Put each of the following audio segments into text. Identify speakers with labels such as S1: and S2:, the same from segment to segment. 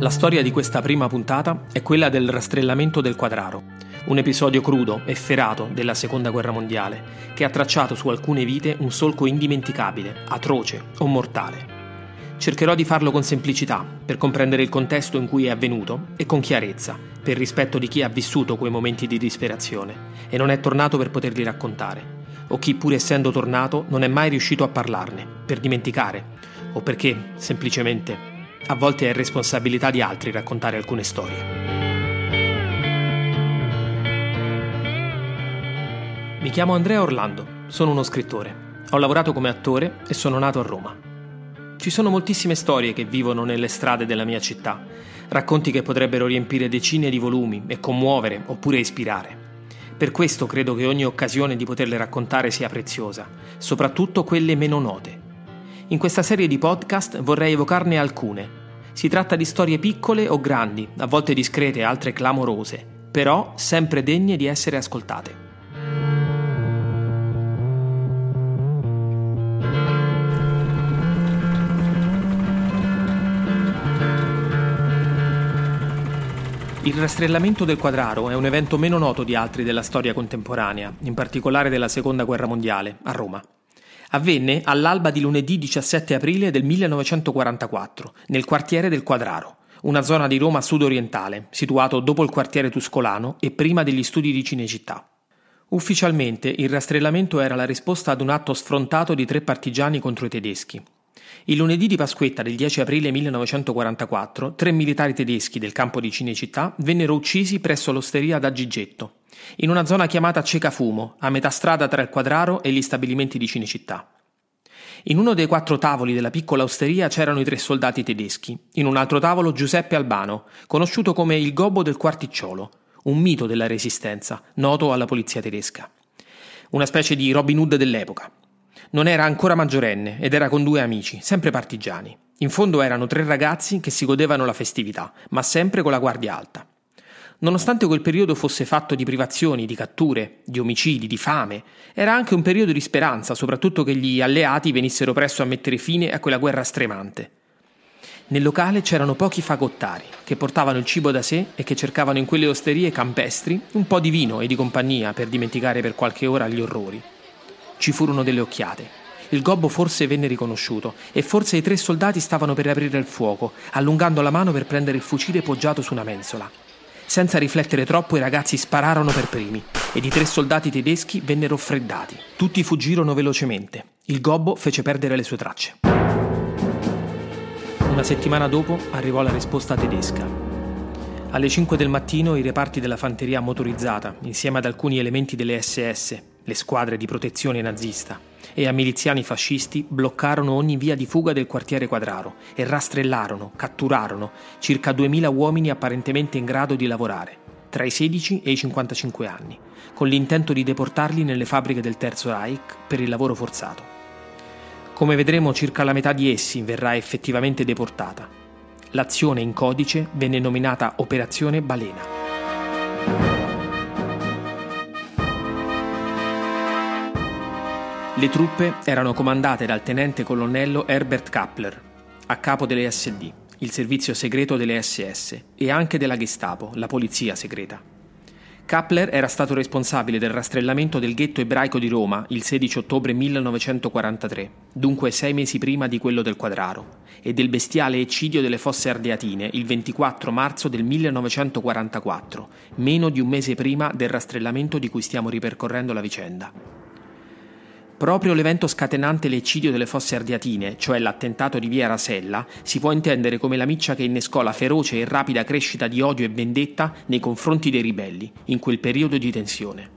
S1: La storia di questa prima puntata è quella del rastrellamento del Quadraro, un episodio crudo e ferato della Seconda Guerra Mondiale, che ha tracciato su alcune vite un solco indimenticabile, atroce o mortale. Cercherò di farlo con semplicità, per comprendere il contesto in cui è avvenuto e con chiarezza, per rispetto di chi ha vissuto quei momenti di disperazione e non è tornato per poterli raccontare, o chi pur essendo tornato non è mai riuscito a parlarne, per dimenticare, o perché, semplicemente, a volte è responsabilità di altri raccontare alcune storie. Mi chiamo Andrea Orlando, sono uno scrittore. Ho lavorato come attore e sono nato a Roma. Ci sono moltissime storie che vivono nelle strade della mia città, racconti che potrebbero riempire decine di volumi e commuovere oppure ispirare. Per questo credo che ogni occasione di poterle raccontare sia preziosa, soprattutto quelle meno note. In questa serie di podcast vorrei evocarne alcune, si tratta di storie piccole o grandi, a volte discrete, altre clamorose, però sempre degne di essere ascoltate. Il rastrellamento del Quadraro è un evento meno noto di altri della storia contemporanea, in particolare della Seconda Guerra Mondiale, a Roma. Avvenne all'alba di lunedì 17 aprile del 1944, nel quartiere del Quadraro, una zona di Roma sudorientale, situato dopo il quartiere tuscolano e prima degli studi di Cinecittà. Ufficialmente il rastrellamento era la risposta ad un atto sfrontato di tre partigiani contro i tedeschi. Il lunedì di Pasquetta del 10 aprile 1944, tre militari tedeschi del campo di Cinecittà vennero uccisi presso l'osteria da Gigetto, in una zona chiamata Cecafumo, a metà strada tra il Quadraro e gli stabilimenti di Cinecittà. In uno dei quattro tavoli della piccola osteria c'erano i tre soldati tedeschi, in un altro tavolo Giuseppe Albano, conosciuto come il gobbo del quarticciolo, un mito della resistenza, noto alla polizia tedesca. Una specie di Robin Hood dell'epoca. Non era ancora maggiorenne ed era con due amici, sempre partigiani. In fondo erano tre ragazzi che si godevano la festività, ma sempre con la guardia alta. Nonostante quel periodo fosse fatto di privazioni, di catture, di omicidi, di fame, era anche un periodo di speranza, soprattutto che gli alleati venissero presto a mettere fine a quella guerra stremante. Nel locale c'erano pochi fagottari che portavano il cibo da sé e che cercavano in quelle osterie campestri un po' di vino e di compagnia per dimenticare per qualche ora gli orrori. Ci furono delle occhiate. Il gobbo forse venne riconosciuto e forse i tre soldati stavano per aprire il fuoco, allungando la mano per prendere il fucile poggiato su una mensola. Senza riflettere troppo i ragazzi spararono per primi ed i tre soldati tedeschi vennero freddati. Tutti fuggirono velocemente. Il gobbo fece perdere le sue tracce. Una settimana dopo arrivò la risposta tedesca. Alle 5 del mattino i reparti della fanteria motorizzata, insieme ad alcuni elementi delle SS, le squadre di protezione nazista, e a miliziani fascisti bloccarono ogni via di fuga del quartiere Quadraro e rastrellarono, catturarono circa 2000 uomini apparentemente in grado di lavorare, tra i 16 e i 55 anni, con l'intento di deportarli nelle fabbriche del Terzo Reich per il lavoro forzato. Come vedremo circa la metà di essi verrà effettivamente deportata. L'azione in codice venne nominata Operazione Balena. Le truppe erano comandate dal tenente colonnello Herbert Kappler, a capo delle SD, il servizio segreto delle SS, e anche della Gestapo, la polizia segreta. Kappler era stato responsabile del rastrellamento del ghetto ebraico di Roma il 16 ottobre 1943, dunque sei mesi prima di quello del Quadraro, e del bestiale eccidio delle fosse ardeatine il 24 marzo del 1944, meno di un mese prima del rastrellamento di cui stiamo ripercorrendo la vicenda. Proprio l'evento scatenante l'eccidio delle fosse ardiatine, cioè l'attentato di via Rasella, si può intendere come la miccia che innescò la feroce e rapida crescita di odio e vendetta nei confronti dei ribelli, in quel periodo di tensione.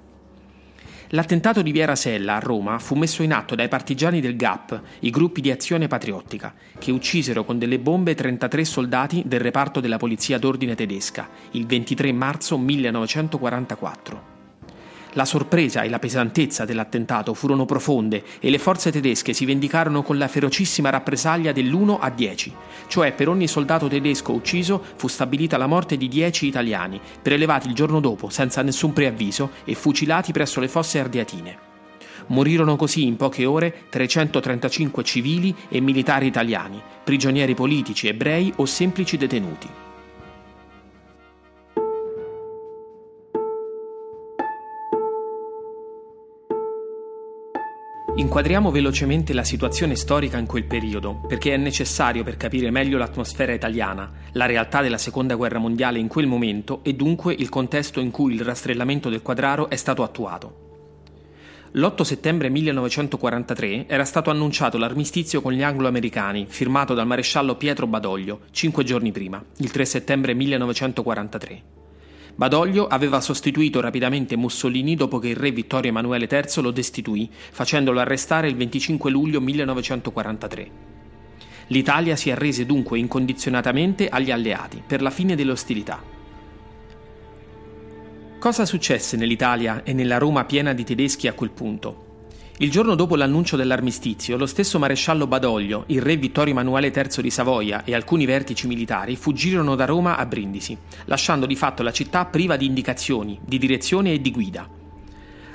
S1: L'attentato di via Rasella a Roma fu messo in atto dai partigiani del GAP, i gruppi di azione patriottica, che uccisero con delle bombe 33 soldati del reparto della polizia d'ordine tedesca il 23 marzo 1944. La sorpresa e la pesantezza dell'attentato furono profonde e le forze tedesche si vendicarono con la ferocissima rappresaglia dell'1 a 10, cioè per ogni soldato tedesco ucciso fu stabilita la morte di 10 italiani, prelevati il giorno dopo senza nessun preavviso e fucilati presso le fosse ardeatine. Morirono così in poche ore 335 civili e militari italiani, prigionieri politici, ebrei o semplici detenuti. Inquadriamo velocemente la situazione storica in quel periodo, perché è necessario per capire meglio l'atmosfera italiana, la realtà della Seconda Guerra Mondiale in quel momento e dunque il contesto in cui il rastrellamento del quadraro è stato attuato. L'8 settembre 1943 era stato annunciato l'armistizio con gli anglo-americani, firmato dal maresciallo Pietro Badoglio, cinque giorni prima, il 3 settembre 1943. Badoglio aveva sostituito rapidamente Mussolini dopo che il re Vittorio Emanuele III lo destituì, facendolo arrestare il 25 luglio 1943. L'Italia si arrese dunque incondizionatamente agli alleati per la fine delle ostilità. Cosa successe nell'Italia e nella Roma piena di tedeschi a quel punto? Il giorno dopo l'annuncio dell'armistizio, lo stesso maresciallo Badoglio, il re Vittorio Emanuele III di Savoia e alcuni vertici militari fuggirono da Roma a Brindisi, lasciando di fatto la città priva di indicazioni, di direzione e di guida.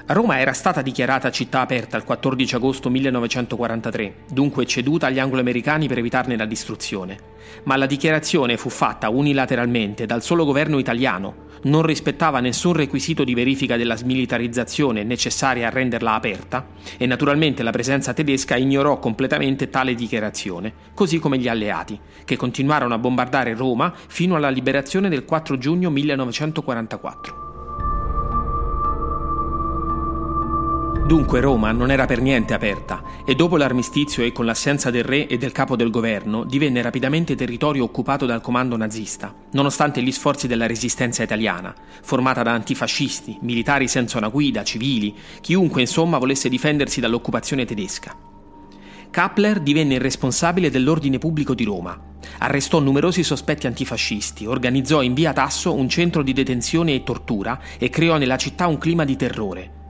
S1: Roma era stata dichiarata città aperta il 14 agosto 1943, dunque ceduta agli anglo-americani per evitarne la distruzione. Ma la dichiarazione fu fatta unilateralmente dal solo governo italiano, non rispettava nessun requisito di verifica della smilitarizzazione necessaria a renderla aperta e naturalmente la presenza tedesca ignorò completamente tale dichiarazione, così come gli alleati, che continuarono a bombardare Roma fino alla liberazione del 4 giugno 1944. Dunque Roma non era per niente aperta e dopo l'armistizio e con l'assenza del re e del capo del governo divenne rapidamente territorio occupato dal comando nazista, nonostante gli sforzi della resistenza italiana, formata da antifascisti, militari senza una guida, civili, chiunque insomma volesse difendersi dall'occupazione tedesca. Kappler divenne il responsabile dell'ordine pubblico di Roma. Arrestò numerosi sospetti antifascisti, organizzò in via Tasso un centro di detenzione e tortura e creò nella città un clima di terrore.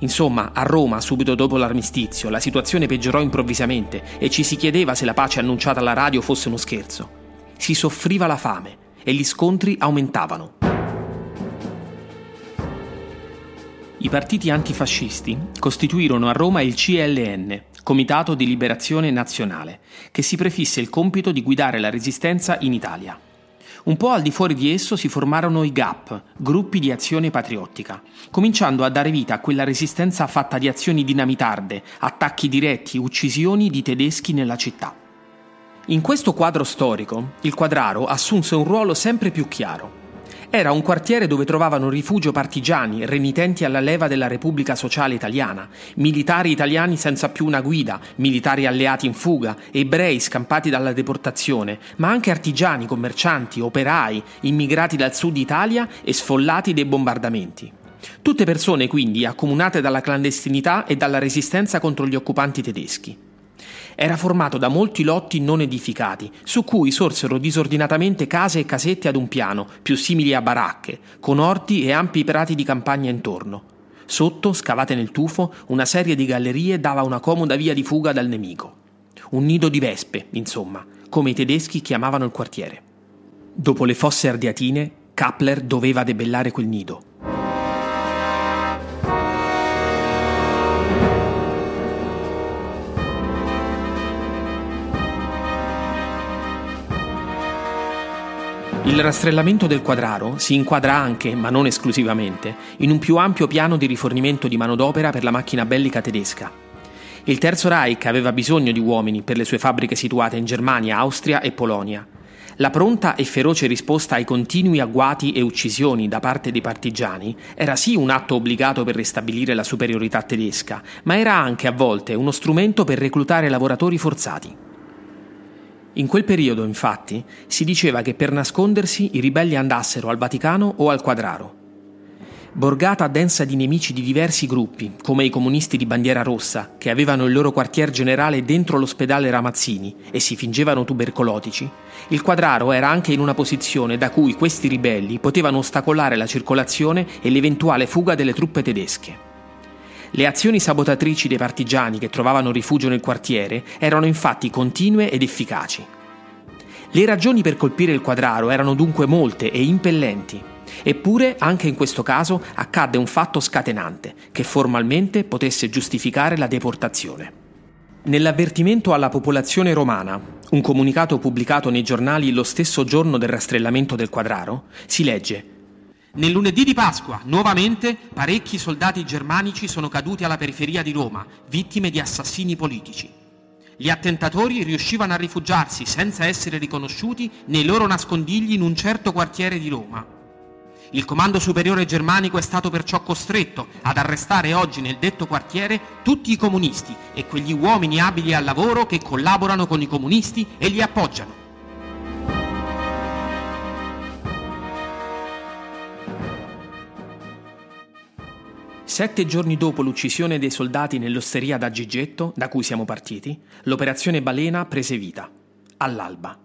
S1: Insomma, a Roma, subito dopo l'armistizio, la situazione peggiorò improvvisamente e ci si chiedeva se la pace annunciata alla radio fosse uno scherzo. Si soffriva la fame e gli scontri aumentavano. I partiti antifascisti costituirono a Roma il CLN, Comitato di Liberazione Nazionale, che si prefisse il compito di guidare la resistenza in Italia. Un po' al di fuori di esso si formarono i GAP, gruppi di azione patriottica, cominciando a dare vita a quella resistenza fatta di azioni dinamitarde, attacchi diretti, uccisioni di tedeschi nella città. In questo quadro storico, il quadraro assunse un ruolo sempre più chiaro. Era un quartiere dove trovavano rifugio partigiani, renitenti alla leva della Repubblica Sociale Italiana, militari italiani senza più una guida, militari alleati in fuga, ebrei scampati dalla deportazione, ma anche artigiani, commercianti, operai, immigrati dal sud Italia e sfollati dei bombardamenti. Tutte persone quindi accomunate dalla clandestinità e dalla resistenza contro gli occupanti tedeschi era formato da molti lotti non edificati, su cui sorsero disordinatamente case e casette ad un piano, più simili a baracche, con orti e ampi prati di campagna intorno. Sotto, scavate nel tufo, una serie di gallerie dava una comoda via di fuga dal nemico. Un nido di vespe, insomma, come i tedeschi chiamavano il quartiere. Dopo le fosse ardiatine, Kappler doveva debellare quel nido. Il rastrellamento del quadraro si inquadra anche, ma non esclusivamente, in un più ampio piano di rifornimento di manodopera per la macchina bellica tedesca. Il Terzo Reich aveva bisogno di uomini per le sue fabbriche situate in Germania, Austria e Polonia. La pronta e feroce risposta ai continui agguati e uccisioni da parte dei partigiani era sì un atto obbligato per ristabilire la superiorità tedesca, ma era anche a volte uno strumento per reclutare lavoratori forzati. In quel periodo, infatti, si diceva che per nascondersi i ribelli andassero al Vaticano o al Quadraro. Borgata densa di nemici di diversi gruppi, come i comunisti di bandiera rossa, che avevano il loro quartier generale dentro l'ospedale Ramazzini e si fingevano tubercolotici, il Quadraro era anche in una posizione da cui questi ribelli potevano ostacolare la circolazione e l'eventuale fuga delle truppe tedesche. Le azioni sabotatrici dei partigiani che trovavano rifugio nel quartiere erano infatti continue ed efficaci. Le ragioni per colpire il quadraro erano dunque molte e impellenti. Eppure, anche in questo caso, accadde un fatto scatenante, che formalmente potesse giustificare la deportazione. Nell'avvertimento alla popolazione romana, un comunicato pubblicato nei giornali lo stesso giorno del rastrellamento del quadraro, si legge Nel lunedì di Pasqua, nuovamente, parecchi soldati germanici sono caduti alla periferia di Roma, vittime di assassini politici. Gli attentatori riuscivano a rifugiarsi senza essere riconosciuti nei loro nascondigli in un certo quartiere di Roma. Il comando superiore germanico è stato perciò costretto ad arrestare oggi nel detto quartiere tutti i comunisti e quegli uomini abili al lavoro che collaborano con i comunisti e li appoggiano. Sette giorni dopo l'uccisione dei soldati nell'osteria da Gigetto, da cui siamo partiti, l'operazione Balena prese vita, all'alba.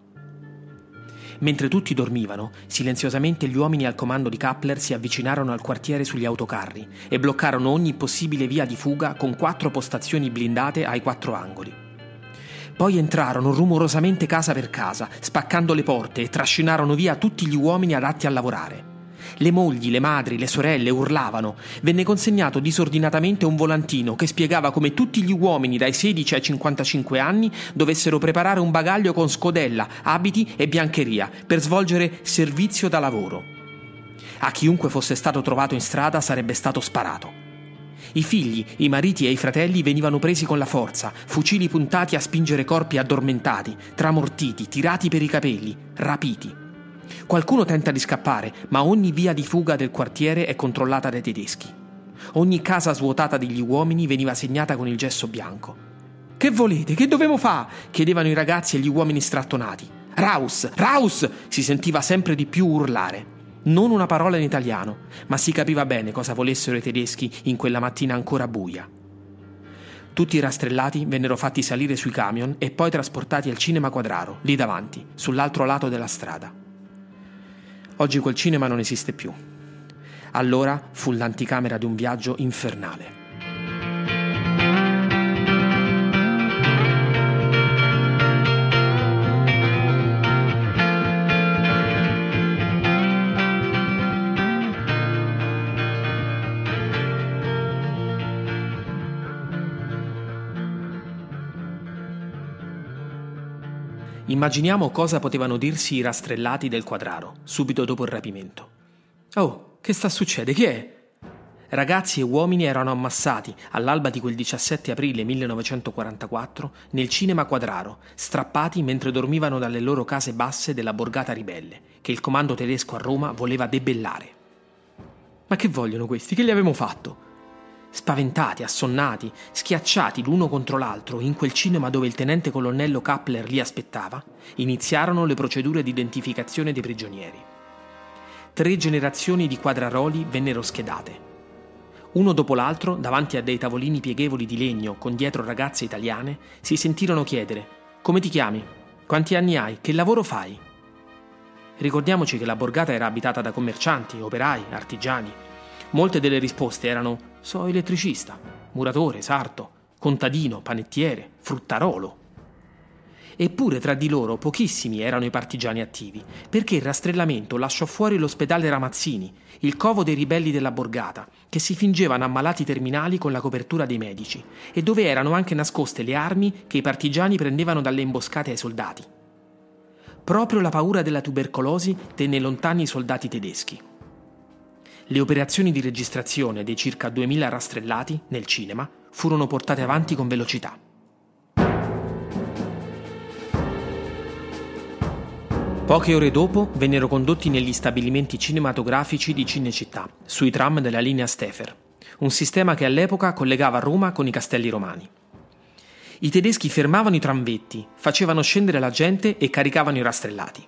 S1: Mentre tutti dormivano, silenziosamente gli uomini al comando di Kappler si avvicinarono al quartiere sugli autocarri e bloccarono ogni possibile via di fuga con quattro postazioni blindate ai quattro angoli. Poi entrarono rumorosamente casa per casa, spaccando le porte e trascinarono via tutti gli uomini adatti a lavorare. Le mogli, le madri, le sorelle urlavano. Venne consegnato disordinatamente un volantino che spiegava come tutti gli uomini dai 16 ai 55 anni dovessero preparare un bagaglio con scodella, abiti e biancheria per svolgere servizio da lavoro. A chiunque fosse stato trovato in strada sarebbe stato sparato. I figli, i mariti e i fratelli venivano presi con la forza, fucili puntati a spingere corpi addormentati, tramortiti, tirati per i capelli, rapiti. Qualcuno tenta di scappare, ma ogni via di fuga del quartiere è controllata dai tedeschi. Ogni casa svuotata degli uomini veniva segnata con il gesso bianco. Che volete? Che dovevo fare? chiedevano i ragazzi e gli uomini strattonati. Raus! Raus! si sentiva sempre di più urlare. Non una parola in italiano, ma si capiva bene cosa volessero i tedeschi in quella mattina ancora buia. Tutti i rastrellati vennero fatti salire sui camion e poi trasportati al cinema quadraro, lì davanti, sull'altro lato della strada. Oggi quel cinema non esiste più. Allora fu l'anticamera di un viaggio infernale. Immaginiamo cosa potevano dirsi i rastrellati del quadraro, subito dopo il rapimento. Oh, che sta succedendo? Chi è? Ragazzi e uomini erano ammassati all'alba di quel 17 aprile 1944 nel cinema Quadraro, strappati mentre dormivano dalle loro case basse della borgata ribelle, che il comando tedesco a Roma voleva debellare. Ma che vogliono questi? Che gli avevamo fatto? Spaventati, assonnati, schiacciati l'uno contro l'altro in quel cinema dove il tenente colonnello Kappler li aspettava, iniziarono le procedure di identificazione dei prigionieri. Tre generazioni di quadraroli vennero schedate. Uno dopo l'altro, davanti a dei tavolini pieghevoli di legno con dietro ragazze italiane, si sentirono chiedere: Come ti chiami? Quanti anni hai? Che lavoro fai? Ricordiamoci che la borgata era abitata da commercianti, operai, artigiani. Molte delle risposte erano So elettricista, muratore, sarto, contadino, panettiere, fruttarolo. Eppure tra di loro pochissimi erano i partigiani attivi, perché il rastrellamento lasciò fuori l'ospedale Ramazzini, il covo dei ribelli della borgata, che si fingevano ammalati terminali con la copertura dei medici, e dove erano anche nascoste le armi che i partigiani prendevano dalle imboscate ai soldati. Proprio la paura della tubercolosi tenne lontani i soldati tedeschi. Le operazioni di registrazione dei circa 2000 rastrellati nel cinema furono portate avanti con velocità. Poche ore dopo vennero condotti negli stabilimenti cinematografici di Cinecittà, sui tram della linea Stefer, un sistema che all'epoca collegava Roma con i castelli romani. I tedeschi fermavano i tramvetti, facevano scendere la gente e caricavano i rastrellati.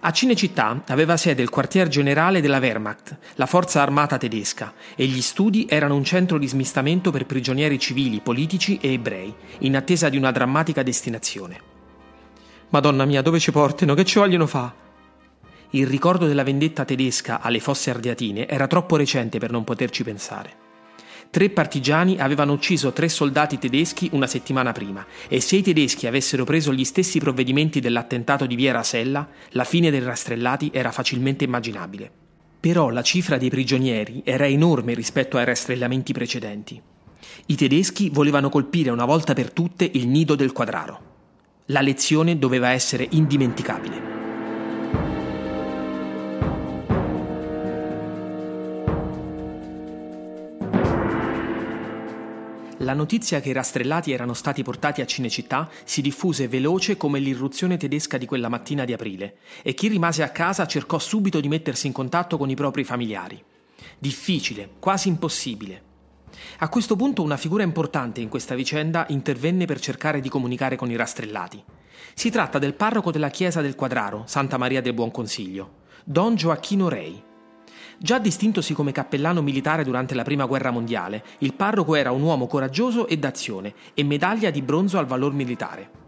S1: A Cinecittà aveva sede il quartier generale della Wehrmacht, la forza armata tedesca, e gli studi erano un centro di smistamento per prigionieri civili, politici e ebrei, in attesa di una drammatica destinazione. Madonna mia, dove ci portano? Che ci vogliono fa? Il ricordo della vendetta tedesca alle fosse ardeatine era troppo recente per non poterci pensare. Tre partigiani avevano ucciso tre soldati tedeschi una settimana prima e se i tedeschi avessero preso gli stessi provvedimenti dell'attentato di Via Rasella, la fine dei rastrellati era facilmente immaginabile. Però la cifra dei prigionieri era enorme rispetto ai rastrellamenti precedenti. I tedeschi volevano colpire una volta per tutte il nido del quadraro. La lezione doveva essere indimenticabile. La notizia che i rastrellati erano stati portati a Cinecittà si diffuse veloce come l'irruzione tedesca di quella mattina di aprile e chi rimase a casa cercò subito di mettersi in contatto con i propri familiari. Difficile, quasi impossibile. A questo punto una figura importante in questa vicenda intervenne per cercare di comunicare con i rastrellati. Si tratta del parroco della chiesa del Quadraro, Santa Maria del Buon Consiglio, Don Gioacchino Rei. Già distintosi come cappellano militare durante la Prima Guerra Mondiale, il parroco era un uomo coraggioso e d'azione e medaglia di bronzo al valor militare.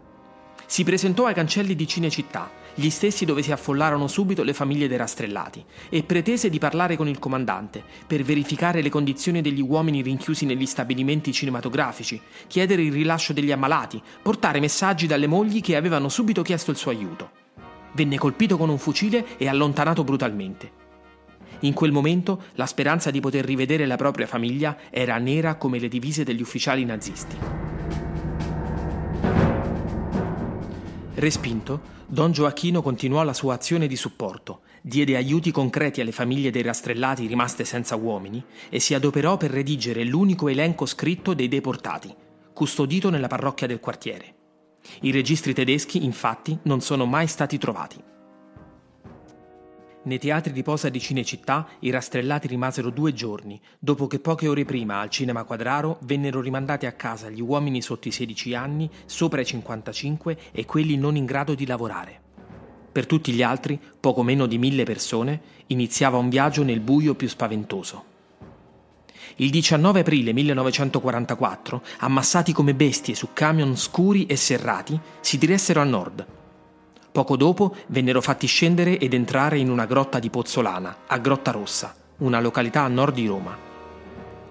S1: Si presentò ai cancelli di Cinecittà, gli stessi dove si affollarono subito le famiglie dei rastrellati, e pretese di parlare con il comandante per verificare le condizioni degli uomini rinchiusi negli stabilimenti cinematografici, chiedere il rilascio degli ammalati, portare messaggi dalle mogli che avevano subito chiesto il suo aiuto. Venne colpito con un fucile e allontanato brutalmente. In quel momento la speranza di poter rivedere la propria famiglia era nera come le divise degli ufficiali nazisti. Respinto, Don Gioacchino continuò la sua azione di supporto, diede aiuti concreti alle famiglie dei rastrellati rimaste senza uomini e si adoperò per redigere l'unico elenco scritto dei deportati, custodito nella parrocchia del quartiere. I registri tedeschi, infatti, non sono mai stati trovati. Nei teatri di posa di Cinecittà i rastrellati rimasero due giorni, dopo che poche ore prima al Cinema Quadraro vennero rimandati a casa gli uomini sotto i 16 anni, sopra i 55 e quelli non in grado di lavorare. Per tutti gli altri, poco meno di mille persone, iniziava un viaggio nel buio più spaventoso. Il 19 aprile 1944, ammassati come bestie su camion scuri e serrati, si diressero a nord, Poco dopo vennero fatti scendere ed entrare in una grotta di Pozzolana, a Grotta Rossa, una località a nord di Roma.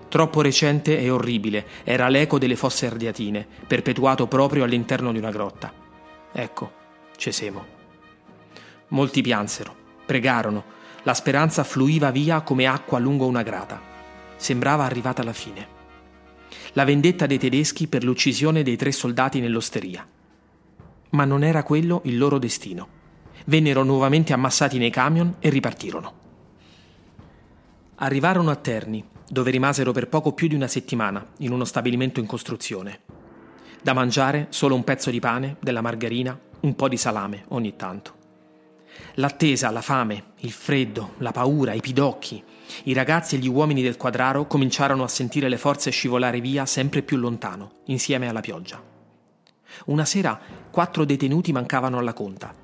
S1: Troppo recente e orribile era l'eco delle fosse ardiatine, perpetuato proprio all'interno di una grotta. Ecco, Cesemo. Molti piansero, pregarono, la speranza fluiva via come acqua lungo una grata. Sembrava arrivata la fine. La vendetta dei tedeschi per l'uccisione dei tre soldati nell'osteria ma non era quello il loro destino. Vennero nuovamente ammassati nei camion e ripartirono. Arrivarono a Terni, dove rimasero per poco più di una settimana, in uno stabilimento in costruzione. Da mangiare solo un pezzo di pane, della margarina, un po' di salame ogni tanto. L'attesa, la fame, il freddo, la paura, i pidocchi, i ragazzi e gli uomini del quadraro cominciarono a sentire le forze scivolare via sempre più lontano, insieme alla pioggia. Una sera quattro detenuti mancavano alla conta.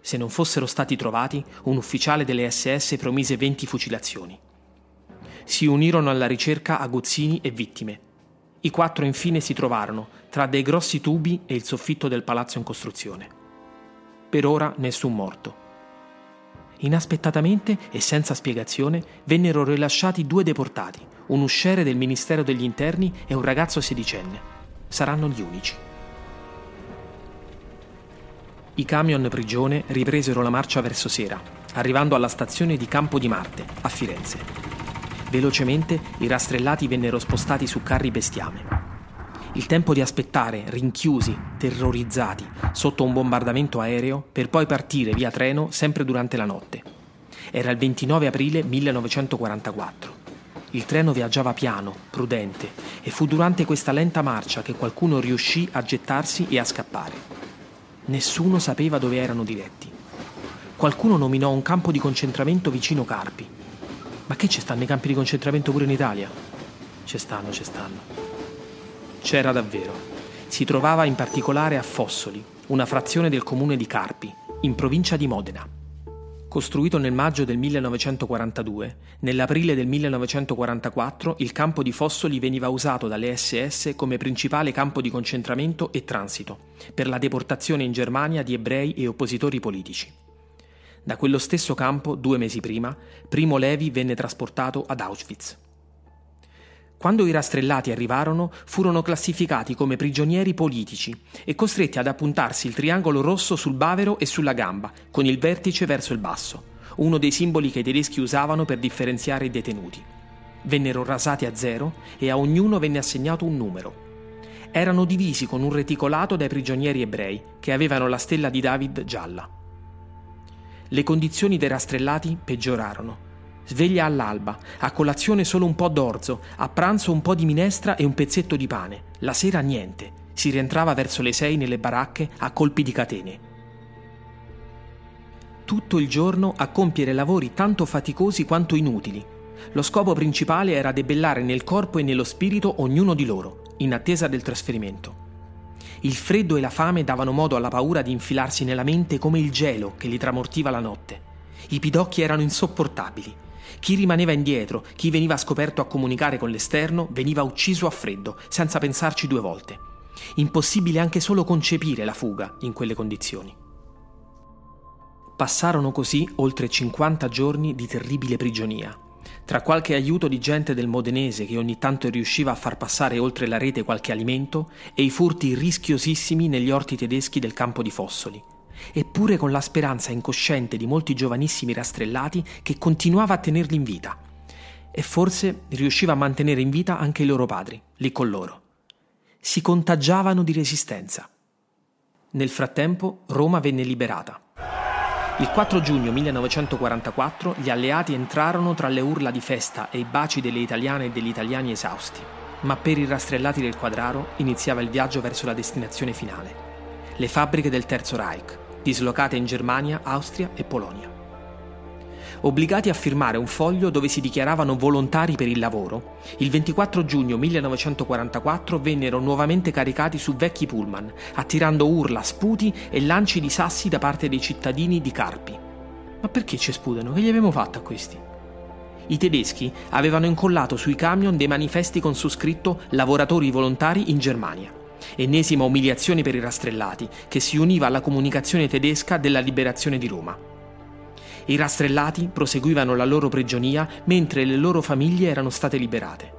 S1: Se non fossero stati trovati, un ufficiale delle SS promise 20 fucilazioni. Si unirono alla ricerca aguzzini e vittime. I quattro infine si trovarono tra dei grossi tubi e il soffitto del palazzo in costruzione. Per ora nessun morto. Inaspettatamente e senza spiegazione vennero rilasciati due deportati, un usciere del Ministero degli Interni e un ragazzo sedicenne. Saranno gli unici. I camion prigione ripresero la marcia verso sera, arrivando alla stazione di Campo di Marte, a Firenze. Velocemente i rastrellati vennero spostati su carri bestiame. Il tempo di aspettare, rinchiusi, terrorizzati, sotto un bombardamento aereo, per poi partire via treno sempre durante la notte. Era il 29 aprile 1944. Il treno viaggiava piano, prudente, e fu durante questa lenta marcia che qualcuno riuscì a gettarsi e a scappare. Nessuno sapeva dove erano diretti. Qualcuno nominò un campo di concentramento vicino Carpi. Ma che ci stanno i campi di concentramento pure in Italia? Ci stanno, ci stanno. C'era davvero. Si trovava in particolare a Fossoli, una frazione del comune di Carpi, in provincia di Modena. Costruito nel maggio del 1942, nell'aprile del 1944 il campo di Fossoli veniva usato dalle SS come principale campo di concentramento e transito per la deportazione in Germania di ebrei e oppositori politici. Da quello stesso campo, due mesi prima, Primo Levi venne trasportato ad Auschwitz. Quando i rastrellati arrivarono, furono classificati come prigionieri politici e costretti ad appuntarsi il triangolo rosso sul bavero e sulla gamba, con il vertice verso il basso, uno dei simboli che i tedeschi usavano per differenziare i detenuti. Vennero rasati a zero e a ognuno venne assegnato un numero. Erano divisi con un reticolato dai prigionieri ebrei, che avevano la stella di David gialla. Le condizioni dei rastrellati peggiorarono Sveglia all'alba, a colazione solo un po' d'orzo, a pranzo un po' di minestra e un pezzetto di pane. La sera niente. Si rientrava verso le sei nelle baracche a colpi di catene. Tutto il giorno a compiere lavori tanto faticosi quanto inutili. Lo scopo principale era debellare nel corpo e nello spirito ognuno di loro, in attesa del trasferimento. Il freddo e la fame davano modo alla paura di infilarsi nella mente come il gelo che li tramortiva la notte. I pidocchi erano insopportabili. Chi rimaneva indietro, chi veniva scoperto a comunicare con l'esterno, veniva ucciso a freddo, senza pensarci due volte. Impossibile anche solo concepire la fuga in quelle condizioni. Passarono così oltre 50 giorni di terribile prigionia, tra qualche aiuto di gente del modenese che ogni tanto riusciva a far passare oltre la rete qualche alimento e i furti rischiosissimi negli orti tedeschi del campo di Fossoli, eppure con la speranza incosciente di molti giovanissimi rastrellati che continuava a tenerli in vita. E forse riusciva a mantenere in vita anche i loro padri, lì con loro. Si contagiavano di resistenza. Nel frattempo Roma venne liberata. Il 4 giugno 1944 gli alleati entrarono tra le urla di festa e i baci delle italiane e degli italiani esausti, ma per i rastrellati del Quadraro iniziava il viaggio verso la destinazione finale, le fabbriche del Terzo Reich, dislocate in Germania, Austria e Polonia obbligati a firmare un foglio dove si dichiaravano volontari per il lavoro, il 24 giugno 1944 vennero nuovamente caricati su vecchi pullman, attirando urla, sputi e lanci di sassi da parte dei cittadini di Carpi. Ma perché ci sputano? Che gli abbiamo fatto a questi? I tedeschi avevano incollato sui camion dei manifesti con su scritto lavoratori volontari in Germania. Ennesima umiliazione per i rastrellati, che si univa alla comunicazione tedesca della liberazione di Roma. I rastrellati proseguivano la loro prigionia mentre le loro famiglie erano state liberate.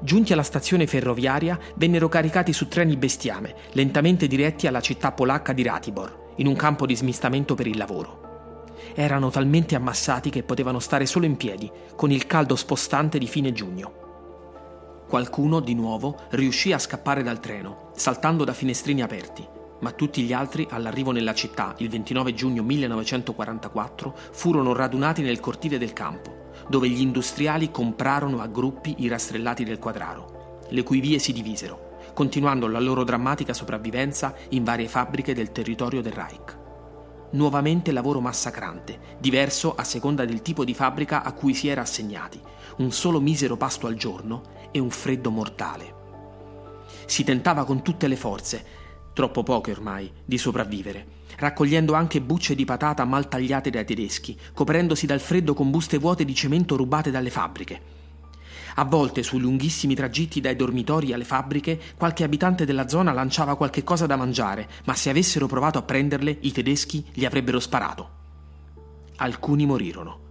S1: Giunti alla stazione ferroviaria, vennero caricati su treni bestiame, lentamente diretti alla città polacca di Ratibor, in un campo di smistamento per il lavoro. Erano talmente ammassati che potevano stare solo in piedi, con il caldo spostante di fine giugno. Qualcuno, di nuovo, riuscì a scappare dal treno, saltando da finestrini aperti, ma tutti gli altri, all'arrivo nella città il 29 giugno 1944, furono radunati nel cortile del campo, dove gli industriali comprarono a gruppi i rastrellati del quadraro, le cui vie si divisero, continuando la loro drammatica sopravvivenza in varie fabbriche del territorio del Reich. Nuovamente lavoro massacrante, diverso a seconda del tipo di fabbrica a cui si era assegnati, un solo misero pasto al giorno e un freddo mortale. Si tentava con tutte le forze, troppo poche ormai, di sopravvivere, raccogliendo anche bucce di patata mal tagliate dai tedeschi, coprendosi dal freddo con buste vuote di cemento rubate dalle fabbriche. A volte, sui lunghissimi tragitti dai dormitori alle fabbriche, qualche abitante della zona lanciava qualche cosa da mangiare, ma se avessero provato a prenderle, i tedeschi gli avrebbero sparato. Alcuni morirono.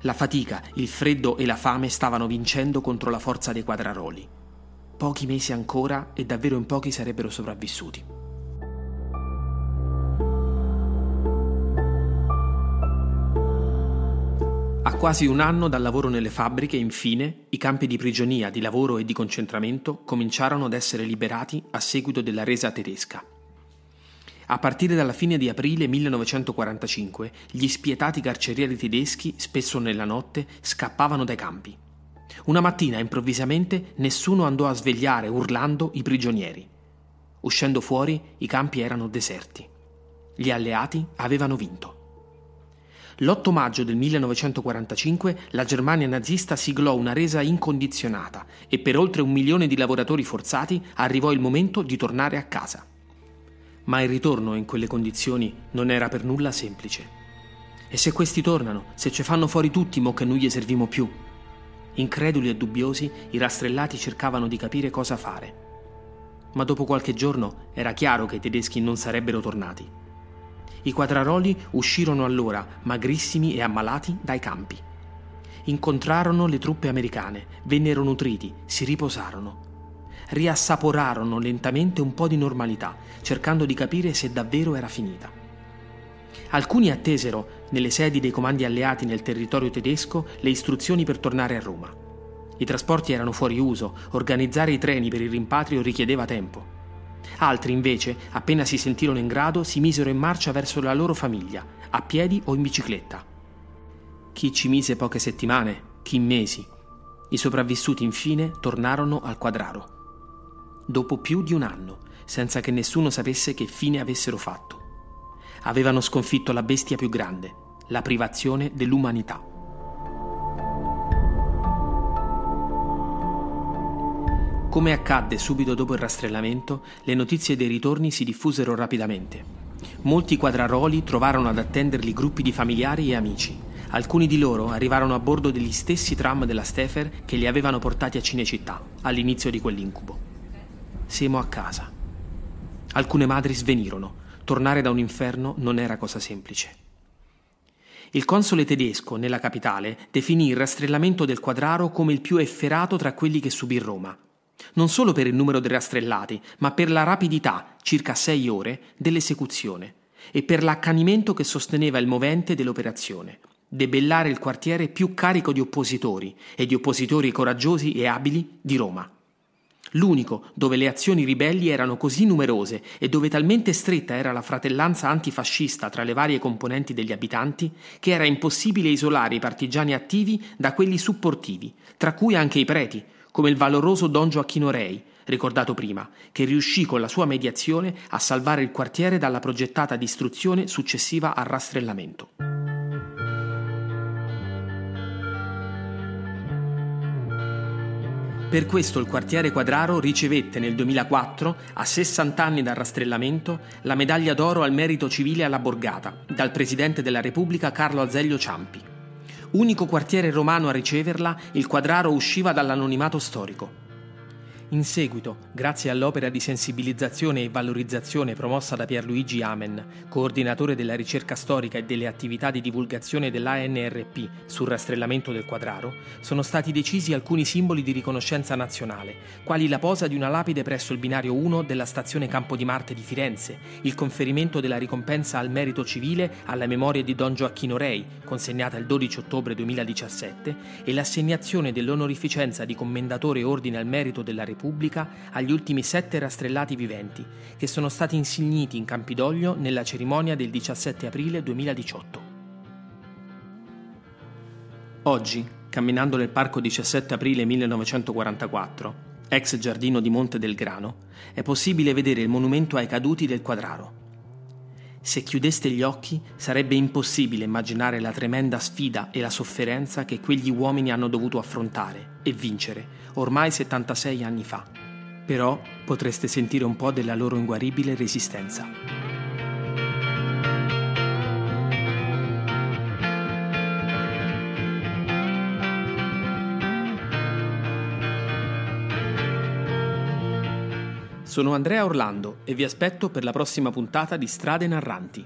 S1: La fatica, il freddo e la fame stavano vincendo contro la forza dei quadraroli. Pochi mesi ancora e davvero in pochi sarebbero sopravvissuti. Quasi un anno dal lavoro nelle fabbriche, infine, i campi di prigionia, di lavoro e di concentramento cominciarono ad essere liberati a seguito della resa tedesca. A partire dalla fine di aprile 1945, gli spietati carcerieri tedeschi, spesso nella notte, scappavano dai campi. Una mattina, improvvisamente, nessuno andò a svegliare, urlando, i prigionieri. Uscendo fuori, i campi erano deserti. Gli alleati avevano vinto. L'8 maggio del 1945 la Germania nazista siglò una resa incondizionata e per oltre un milione di lavoratori forzati arrivò il momento di tornare a casa. Ma il ritorno in quelle condizioni non era per nulla semplice. E se questi tornano, se ci fanno fuori tutti, mo che non gli serviamo più? Increduli e dubbiosi, i rastrellati cercavano di capire cosa fare. Ma dopo qualche giorno era chiaro che i tedeschi non sarebbero tornati. I quadraroli uscirono allora, magrissimi e ammalati, dai campi. Incontrarono le truppe americane, vennero nutriti, si riposarono. Riassaporarono lentamente un po' di normalità, cercando di capire se davvero era finita. Alcuni attesero, nelle sedi dei comandi alleati nel territorio tedesco, le istruzioni per tornare a Roma. I trasporti erano fuori uso, organizzare i treni per il rimpatrio richiedeva tempo. Altri, invece, appena si sentirono in grado, si misero in marcia verso la loro famiglia, a piedi o in bicicletta. Chi ci mise poche settimane, chi mesi. I sopravvissuti infine tornarono al quadraro. Dopo più di un anno, senza che nessuno sapesse che fine avessero fatto. Avevano sconfitto la bestia più grande, la privazione dell'umanità. Come accadde subito dopo il rastrellamento, le notizie dei ritorni si diffusero rapidamente. Molti quadraroli trovarono ad attenderli gruppi di familiari e amici. Alcuni di loro arrivarono a bordo degli stessi tram della Stefer che li avevano portati a Cinecittà all'inizio di quell'incubo. Siamo a casa. Alcune madri svenirono. Tornare da un inferno non era cosa semplice. Il console tedesco nella capitale definì il rastrellamento del Quadraro come il più efferato tra quelli che subì Roma non solo per il numero dei rastrellati, ma per la rapidità, circa sei ore, dell'esecuzione e per l'accanimento che sosteneva il movente dell'operazione. Debellare il quartiere più carico di oppositori e di oppositori coraggiosi e abili di Roma. L'unico dove le azioni ribelli erano così numerose e dove talmente stretta era la fratellanza antifascista tra le varie componenti degli abitanti che era impossibile isolare i partigiani attivi da quelli supportivi, tra cui anche i preti, come il valoroso Don Gioacchino Rei, ricordato prima, che riuscì con la sua mediazione a salvare il quartiere dalla progettata distruzione successiva al rastrellamento. Per questo il quartiere Quadraro ricevette nel 2004, a 60 anni dal rastrellamento, la medaglia d'oro al merito civile alla Borgata, dal Presidente della Repubblica Carlo Azeglio Ciampi. Unico quartiere romano a riceverla, il quadraro usciva dall'anonimato storico. In seguito, grazie all'opera di sensibilizzazione e valorizzazione promossa da Pierluigi Amen, coordinatore della ricerca storica e delle attività di divulgazione dell'ANRP sul rastrellamento del quadraro, sono stati decisi alcuni simboli di riconoscenza nazionale, quali la posa di una lapide presso il binario 1 della stazione Campo di Marte di Firenze, il conferimento della ricompensa al merito civile alla memoria di Don Gioacchino Rei, consegnata il 12 ottobre 2017, e l'assegnazione dell'onorificenza di commendatore ordine al merito della Repubblica Repubblica agli ultimi sette rastrellati viventi, che sono stati insigniti in Campidoglio nella cerimonia del 17 aprile 2018. Oggi, camminando nel parco 17 aprile 1944, ex giardino di Monte del Grano, è possibile vedere il monumento ai caduti del Quadraro. Se chiudeste gli occhi sarebbe impossibile immaginare la tremenda sfida e la sofferenza che quegli uomini hanno dovuto affrontare e vincere ormai 76 anni fa. Però potreste sentire un po' della loro inguaribile resistenza. Sono Andrea Orlando e vi aspetto per la prossima puntata di Strade Narranti.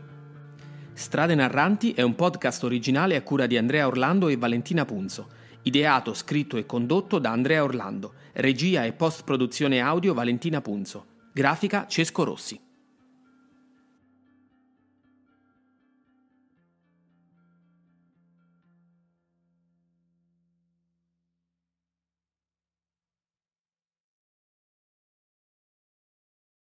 S1: Strade Narranti è un podcast originale a cura di Andrea Orlando e Valentina Punzo Ideato, scritto e condotto da Andrea Orlando. Regia e post-produzione audio Valentina Punzo. Grafica Cesco Rossi.